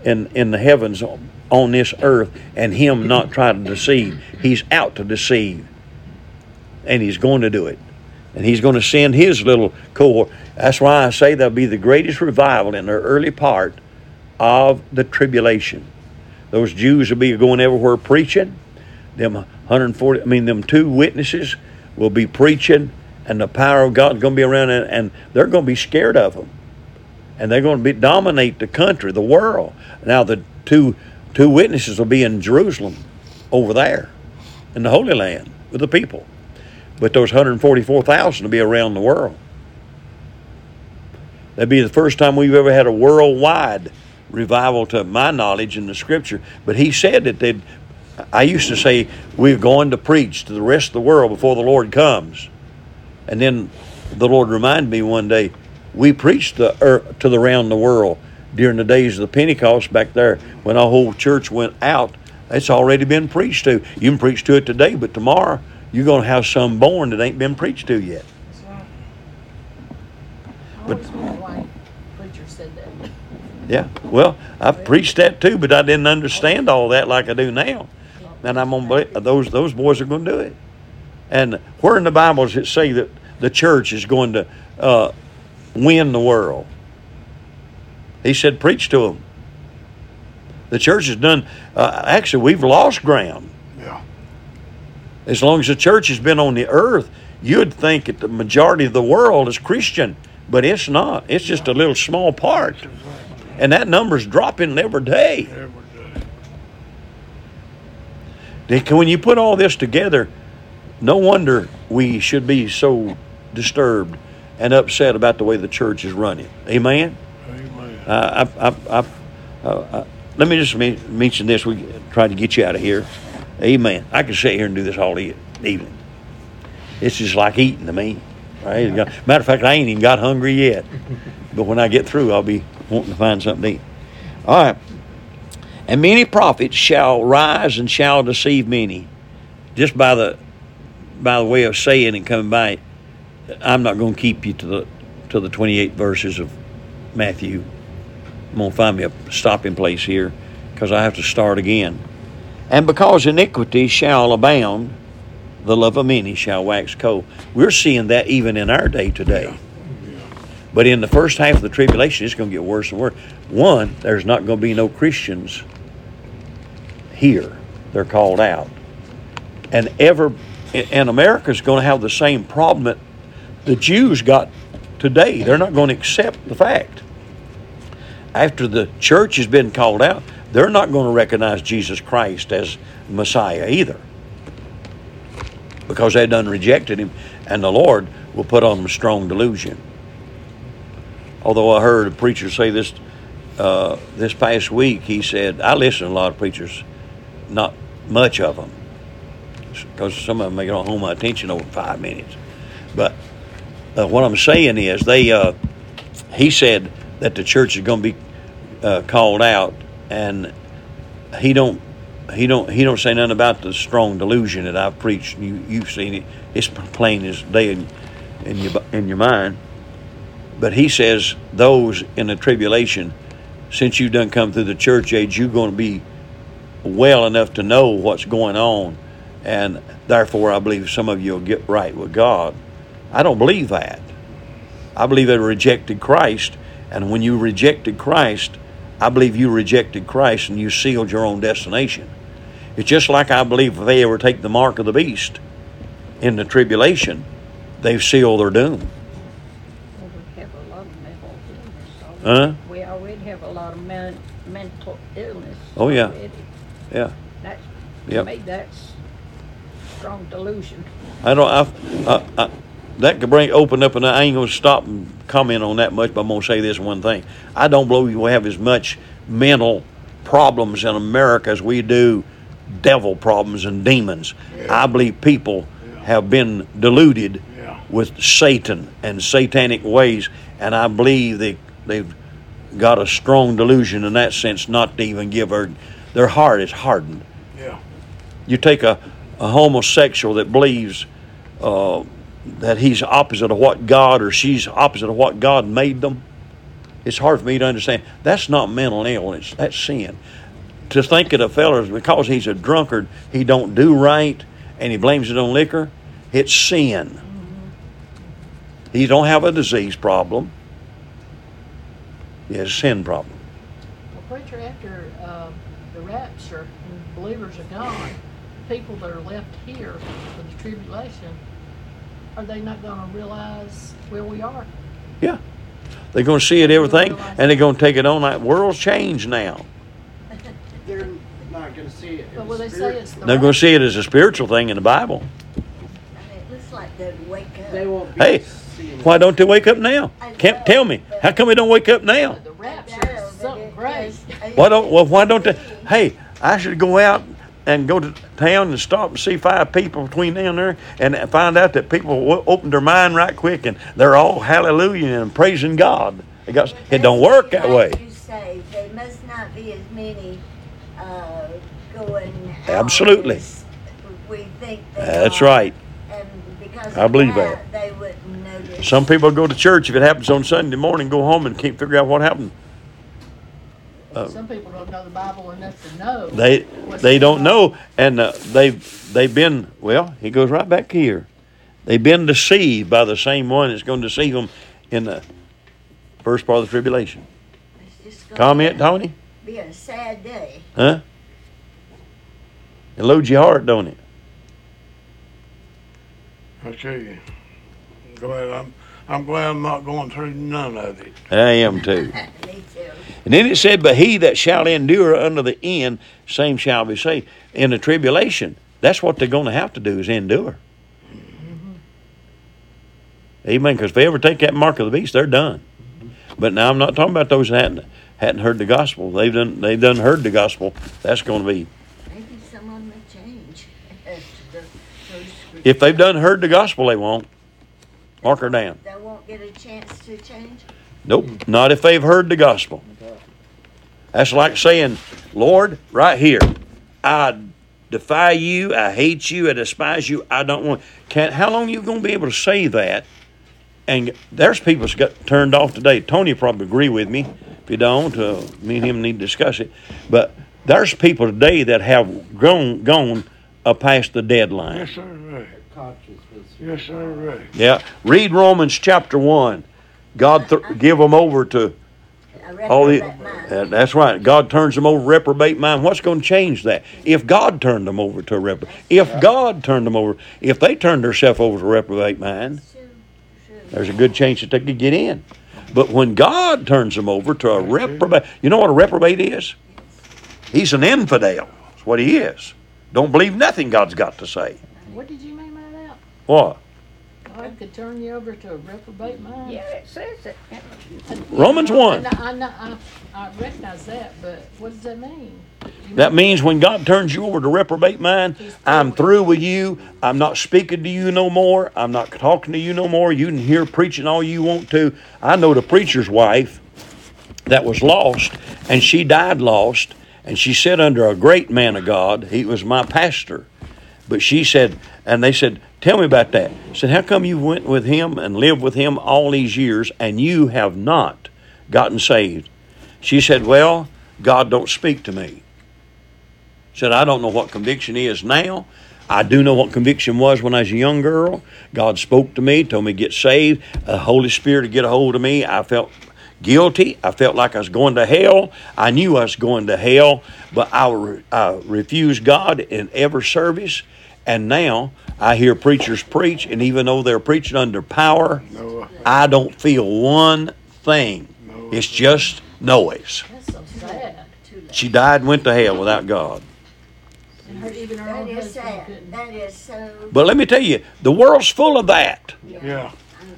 in, in the heavens on this earth and him not try to deceive. He's out to deceive. And he's going to do it. And he's going to send his little cohort. That's why I say there'll be the greatest revival in the early part of the tribulation. Those Jews will be going everywhere preaching. Them 140, I mean, them two witnesses will be preaching, and the power of God's going to be around, and, and they're going to be scared of them. And they're going to be dominate the country, the world. Now, the two two witnesses will be in Jerusalem over there in the Holy Land with the people. But those 144,000 will be around the world. That'd be the first time we've ever had a worldwide revival, to my knowledge, in the Scripture. But he said that they'd. I used to say we're going to preach to the rest of the world before the Lord comes, and then the Lord reminded me one day we preached the earth, to the round the world during the days of the Pentecost back there when our whole church went out. It's already been preached to. You can preach to it today, but tomorrow you're going to have some born that ain't been preached to yet. That's right. I But- why preacher said that. Yeah. Well, I preached that too, but I didn't understand all that like I do now. And I'm believe those those boys are going to do it. And where in the Bible does it say that the church is going to uh, win the world? He said, preach to them. The church has done. Uh, actually, we've lost ground. As long as the church has been on the earth, you'd think that the majority of the world is Christian, but it's not. It's just a little small part. And that number's dropping every day. Every day. When you put all this together, no wonder we should be so disturbed and upset about the way the church is running. Amen? Amen. Uh, I, I, I, uh, uh, let me just mention this. We try to get you out of here. Amen. I could sit here and do this all evening. It's just like eating to me. Right? Matter of fact, I ain't even got hungry yet. But when I get through, I'll be wanting to find something to eat. All right. And many prophets shall rise and shall deceive many. Just by the by the way of saying and coming by, I'm not going to keep you to the to the 28 verses of Matthew. I'm going to find me a stopping place here because I have to start again. And because iniquity shall abound, the love of many shall wax cold. We're seeing that even in our day today. But in the first half of the tribulation, it's going to get worse and worse. One, there's not going to be no Christians here. They're called out. And ever, and America's going to have the same problem that the Jews got today. They're not going to accept the fact. after the church has been called out, they're not going to recognize Jesus Christ as Messiah either. Because they done rejected him, and the Lord will put on them strong delusion. Although I heard a preacher say this uh, this past week, he said, I listen to a lot of preachers, not much of them, because some of them may don't hold my attention over five minutes. But uh, what I'm saying is, they uh, he said that the church is going to be uh, called out, and he don't he don't he don't say nothing about the strong delusion that I've preached. You you've seen it. It's plain as day in, in your in your mind. But he says those in the tribulation, since you've done come through the church age, you're going to be well enough to know what's going on, and therefore I believe some of you will get right with God. I don't believe that. I believe they rejected Christ, and when you rejected Christ, I believe you rejected Christ and you sealed your own destination. It's just like I believe if they ever take the mark of the beast in the tribulation, they've sealed their doom. Well, we have a lot of mental illness. Huh? We already have a lot of men, mental illness. Oh, yeah. already. Yeah. That's, Yep. to me, that's strong delusion. I don't. I, I, I, that could bring open up, and I ain't gonna stop and comment on that much. But I'm gonna say this one thing: I don't believe we have as much mental problems in America as we do devil problems and demons. I believe people have been deluded Yeah. with Satan and satanic ways, and I believe they they've got a strong delusion in that sense, not to even give her. Their heart is hardened. Yeah. You take a, a homosexual that believes uh, that he's opposite of what God or she's opposite of what God made them. It's hard for me to understand. That's not mental illness. That's sin. To think that a feller because he's a drunkard, he don't do right, and he blames it on liquor. It's sin. He don't have a disease problem. He has a sin problem. Well, preacher, after uh, the rapture and believers are gone, people that are left here for the tribulation, are they not going to realize where we are? Yeah. They're going to see it, everything, and they're going to take it on like world's changed now. They're not going to see it. But will they say it's the They're going to see it as a spiritual thing in the Bible. I mean, it looks like they'd wake up. They won't be Hey, seeing it. Why don't they wake up now? Can't tell me. How come they don't wake up now? The rapture know, is something great. Why don't? Well, why don't they? Hey, I should go out and go to town and stop and see five people between now and there, and find out that people w- opened their mind right quick and they're all hallelujah and praising God. It, got, it don't work that way. You say, there must not be as many uh, going Absolutely. we think That's are. right. I believe that, that. they wouldn't notice. Some people go to church if it happens on Sunday morning, go home and can't figure out what happened. Uh, Some people don't know the Bible enough to know. They they don't know, and uh, they've they've been well. He goes right back here. They've been deceived by the same one that's going to deceive them in the first part of the tribulation. It's just gonna Comment, Tony? Be a sad day. Huh? It loads your heart, don't it? I tell you. Glad I'm I'm glad I'm not going through none of it. I am too. Me too. And then it said, "But he that shall endure unto the end, same shall be saved." In the tribulation, that's what they're going to have to do is endure. Mm-hmm. Amen. Because if they ever take that mark of the beast, they're done. Mm-hmm. But now I'm not talking about those that hadn't hadn't heard the gospel. They've done they've done heard the gospel. That's going to be Maybe some of them will change. after the if they've done heard the gospel, they won't. Mark her down. They won't get a chance to change. Nope, not if they've heard the gospel. That's like saying, Lord, right here, I defy you, I hate you, I despise you, I don't want. Can't, how long you gonna be able to say that? And there's people that's got turned off today. Tony probably agree with me. If you don't, uh, me and him need to discuss it. But there's people today that have gone gone uh, past the deadline. Yes, sir, right. Conscience was. Yes, sir, right. Yeah, read Romans chapter one. God th- give them over to all the. mind. Uh, that's right. God turns them over to reprobate mind. What's going to change that? If God turned them over to a reprobate, if God turned them over, if they turned themselves over to reprobate mind, True, true. there's a good chance that they could get in. But when God turns them over to a reprobate, you know what a reprobate is? He's an infidel. That's what he is. Don't believe nothing God's got to say. What did you mean by that? What? God could turn you over to a reprobate mind? Yeah, it says it. Romans I 1. know, I, know, I, I recognize that, but what does that mean? You That means when God turns you over to reprobate mind, I'm through with you. I'm not speaking to you no more. I'm not talking to you no more. You can hear preaching all you want to. I know the preacher's wife that was lost, and she died lost, and she said under a great man of God. He was my pastor. But she said, and they said, Tell me about that. I said, How come you went with him and lived with him all these years and you have not gotten saved? She said, Well, God don't speak to me. Said, I don't know what conviction is now. I do know what conviction was when I was a young girl. God spoke to me, told me to get saved. The Holy Spirit to get a hold of me. I felt guilty. I felt like I was going to hell. I knew I was going to hell, but I, re- I refused God in every service. And now I hear preachers preach, and even though they're preaching under power, No, I don't feel one thing. It's just noise. That's so sad. She died and went to hell without God. And her, even her That own is husband sad. That is so. But let me tell you, the world's full of that. yeah,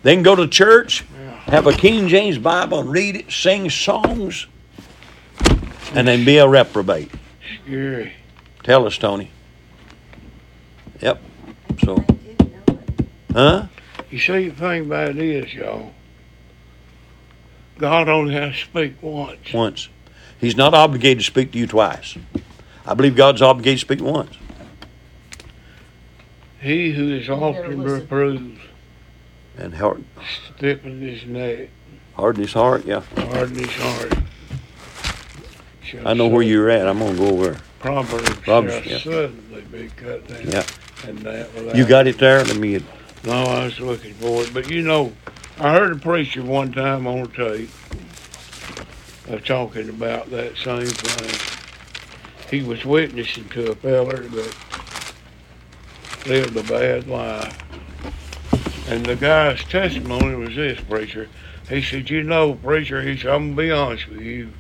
They can go to church, Yeah. have a King James Bible, and read it, sing songs, and then be a reprobate. scary. Tell us, Tony. Yep. So, I didn't know it. huh? You see, the thing about it is, y'all, God only has to speak once. Once. He's not obligated to speak to you twice. I believe God's obligated to speak once. He who is better often listen. reproved, And heart, stiffen his neck, harden his heart. Yeah. harden his heart. shall I know where you're at. I'm gonna go over. there. Proverbs Proverbs, shall yeah. suddenly be cut down. Yeah. And that without. You got it there. Let me. No, I was looking for it, but you know, I heard a preacher one time on tape of talking about that same thing. He was witnessing to a feller that lived a bad life. And the guy's testimony was this, preacher. He said, You know, preacher, he said, I'm going to be honest with you.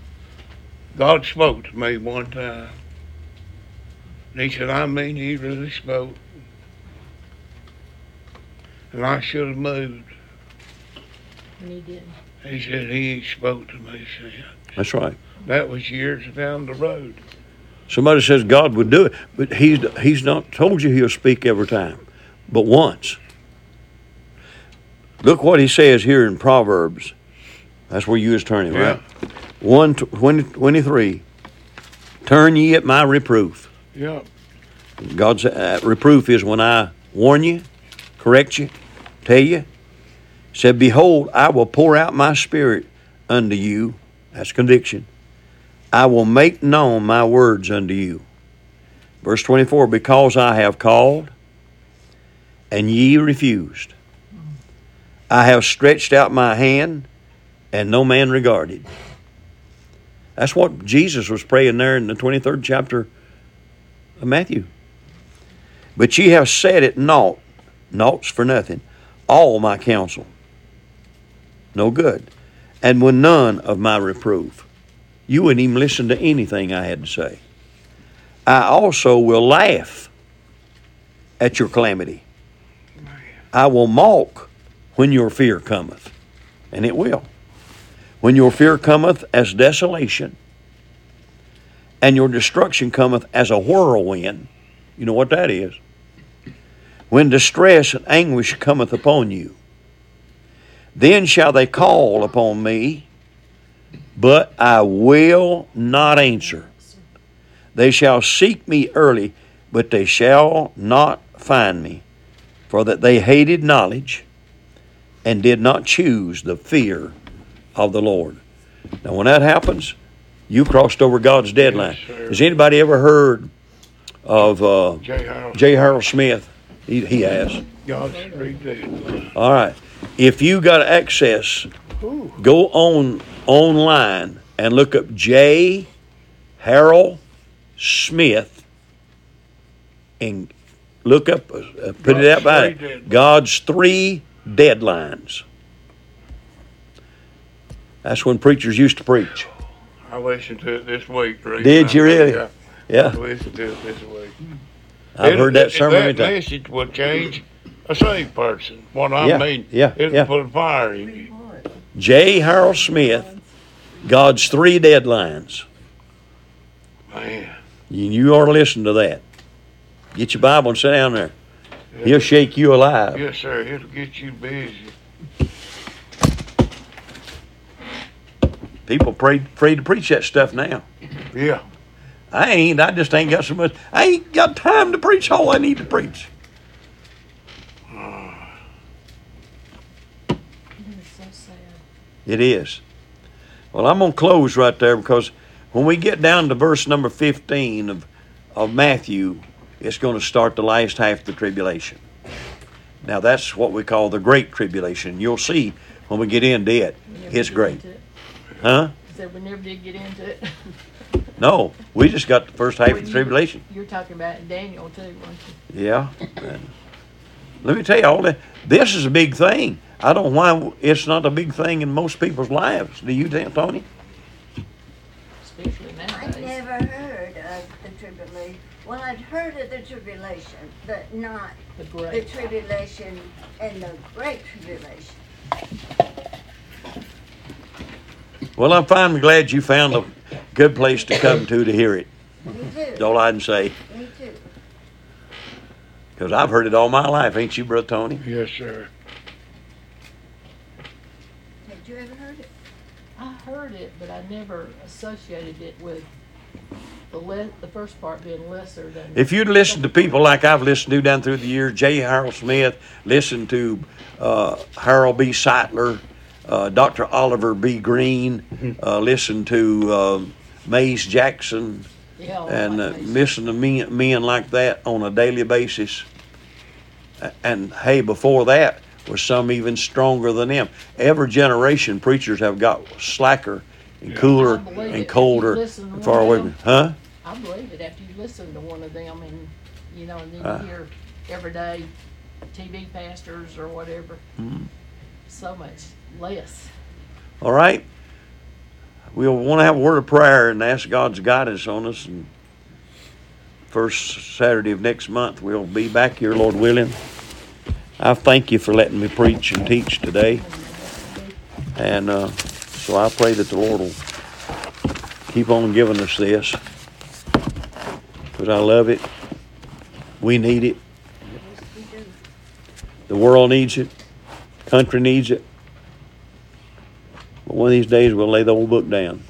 God spoke to me one time. And he said, I mean, he really spoke. And I should have moved. And he didn't. He said, He ain't spoke to me since. That's right. That was years down the road. Somebody says God would do it, but he's he's not told you he'll speak every time, but once. Look what he says here in Proverbs. That's where you was turning, right? 1 20, 23. Turn ye at my reproof. Yeah. God's uh, reproof is when I warn you, correct you, tell you. Said, Behold, I will pour out my spirit unto you. That's conviction. I will make known my words unto you. Verse 24, because I have called and ye refused. I have stretched out my hand and no man regarded. That's what Jesus was praying there in the 23rd chapter of Matthew. But ye have said it naught, naught's for nothing, all my counsel. No good. And when none of my reproof. You wouldn't even listen to anything I had to say. I also will laugh at your calamity. I will mock when your fear cometh. And it will. When your fear cometh as desolation, and your destruction cometh as a whirlwind. You know what that is? When distress and anguish cometh upon you, then shall they call upon me, but I will not answer. They shall seek me early, but they shall not find me, for that they hated knowledge and did not choose the fear of the Lord. Now, when that happens, you crossed over God's deadline. sir. Has anybody ever heard of uh, J. Harold Smith? He, he has. God's redeemed. All right. If you got access, Ooh. go on online and look up J. Harold Smith and look up, uh, put it out by God's three deadlines. God's three deadlines. That's when preachers used to preach. I listened to it this week. Did you really? Yeah. I listened to it this week. I've heard that sermon many That message will change a saved person. What I Yeah, mean, yeah, it'll yeah. put a fire in you. J. Harold Smith, God's three deadlines. Man, You, you ought to listen to that. Get your Bible and sit down there. He'll shake you alive. yes, sir. It'll get you busy. People afraid, afraid to preach that stuff now. Yeah. I ain't. I just ain't got so much. I ain't got time to preach all I need to preach. It is so sad. It is. Well, I'm going to close right there because when we get down to verse number 15 of, of Matthew, it's going to start the last half of the tribulation. Now, that's what we call the Great Tribulation. You'll see when we get into it. It's great. Huh? Said we never did get into it. No, we just got the first half Well, of the you- tribulation. You're talking about Daniel too, weren't you? Yeah. And let me tell you all that. This is a big thing. I don't know why it's not a big thing in most people's lives. Do you, think, Tony? Especially I nowadays. never heard of the tribulation. Well, I'd heard of the tribulation, but not The the tribulation and the great tribulation. Well, I'm fine. I'm glad you found a good place to come to to hear it. Me That's too, all I can say. me too. Because I've heard it all my life, ain't you, Brother Tony? Yes, sir. Had you ever heard it? I heard it, but I never associated it with the le- the first part being lesser than. If you'd listened to people like I've listened to down through the years, J. Harold Smith, listened to uh, Harold B. Sightler, uh, Dr. Oliver B. Greene, uh, listened to um Mays Jackson, yeah, and uh, like they- listen to men, men like that on a daily basis. And hey, before that was some even stronger than them. Every generation, preachers have got slacker and Yeah. cooler I believe it. and colder and far away. them- Huh? I believe it after you listen to one of them and, you know, and then Uh. you hear everyday TV pastors or whatever. Mhm. So much less. All right. We'll want to have a word of prayer and ask God's guidance on us. And first Saturday of next month, we'll be back here, Lord willing. I thank you for letting me preach and teach today. And uh, so I pray that the Lord will keep on giving us this because I love it. We need it. The world needs it. Country needs it. But one of these days we'll lay the old book down.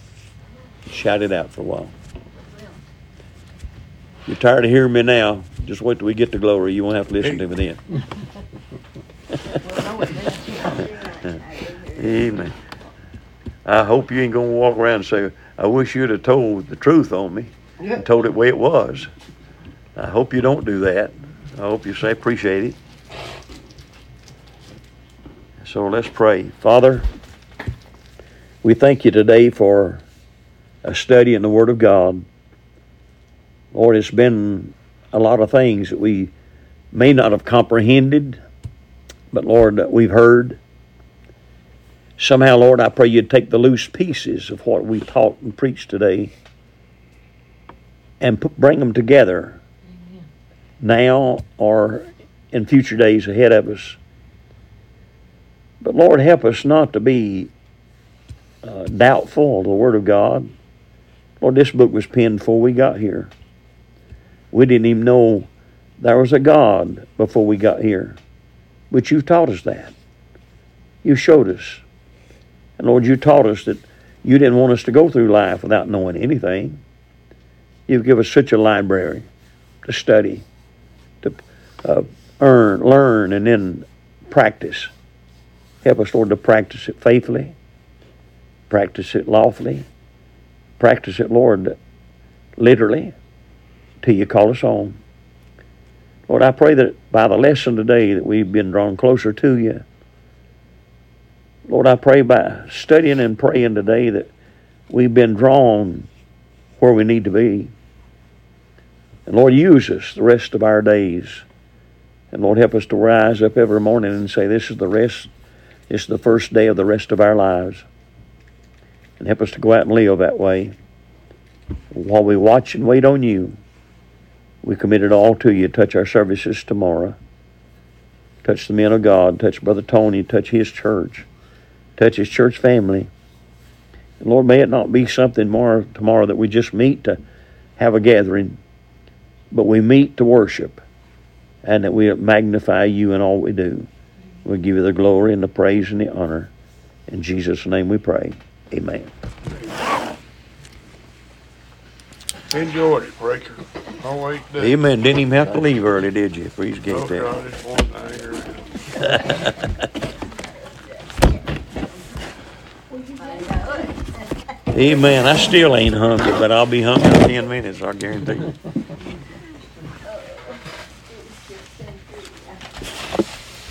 Shout it out for a while. You're tired of hearing me now. Just wait till we get to glory. You won't have to listen to me then. Well, no, it is. Every night I do hear it. Amen. I hope you ain't gonna walk around and say, I wish you'd have told the truth on me and told it the way it was. I hope you don't do that. I hope you say appreciate it. So let's pray. Father, we thank you today for a study in the Word of God. Lord, it's been a lot of things that we may not have comprehended, but Lord, that we've heard. Somehow, Lord, I pray you'd take the loose pieces of what we taught and preached today and put, bring them together Amen. now or in future days ahead of us. But Lord, help us not to be uh, doubtful of the Word of God. Lord, this book was penned before we got here. We didn't even know there was a God before we got here. But you've taught us that. You showed us. And Lord, you taught us that you didn't want us to go through life without knowing anything. You've given us such a library to study, to uh, earn, learn, and then practice. Help us, Lord, to practice it faithfully, practice it lawfully, practice it, Lord, literally, till you call us home. Lord, I pray that by the lesson today that we've been drawn closer to you. Lord, I pray by studying and praying today that we've been drawn where we need to be. And Lord, use us the rest of our days. And Lord, help us to rise up every morning and say, This is the rest, this is the first day of the rest of our lives. And help us to go out and live that way. While we watch and wait on you, we commit it all to you. Touch our services tomorrow. Touch the men of God. Touch Brother Tony. Touch his church. Touch his church family. And Lord, may it not be something more tomorrow that we just meet to have a gathering, but we meet to worship and that we magnify you in all we do. We give you the glory and the praise and the honor. In Jesus' name we pray. Amen. Enjoyed it, preacher. Always do. Amen. Didn't even have to leave early, did you? Please get Oh, that. God, it's one thing around. I. Amen. I still ain't hungry, but I'll be hungry in ten minutes, I guarantee you.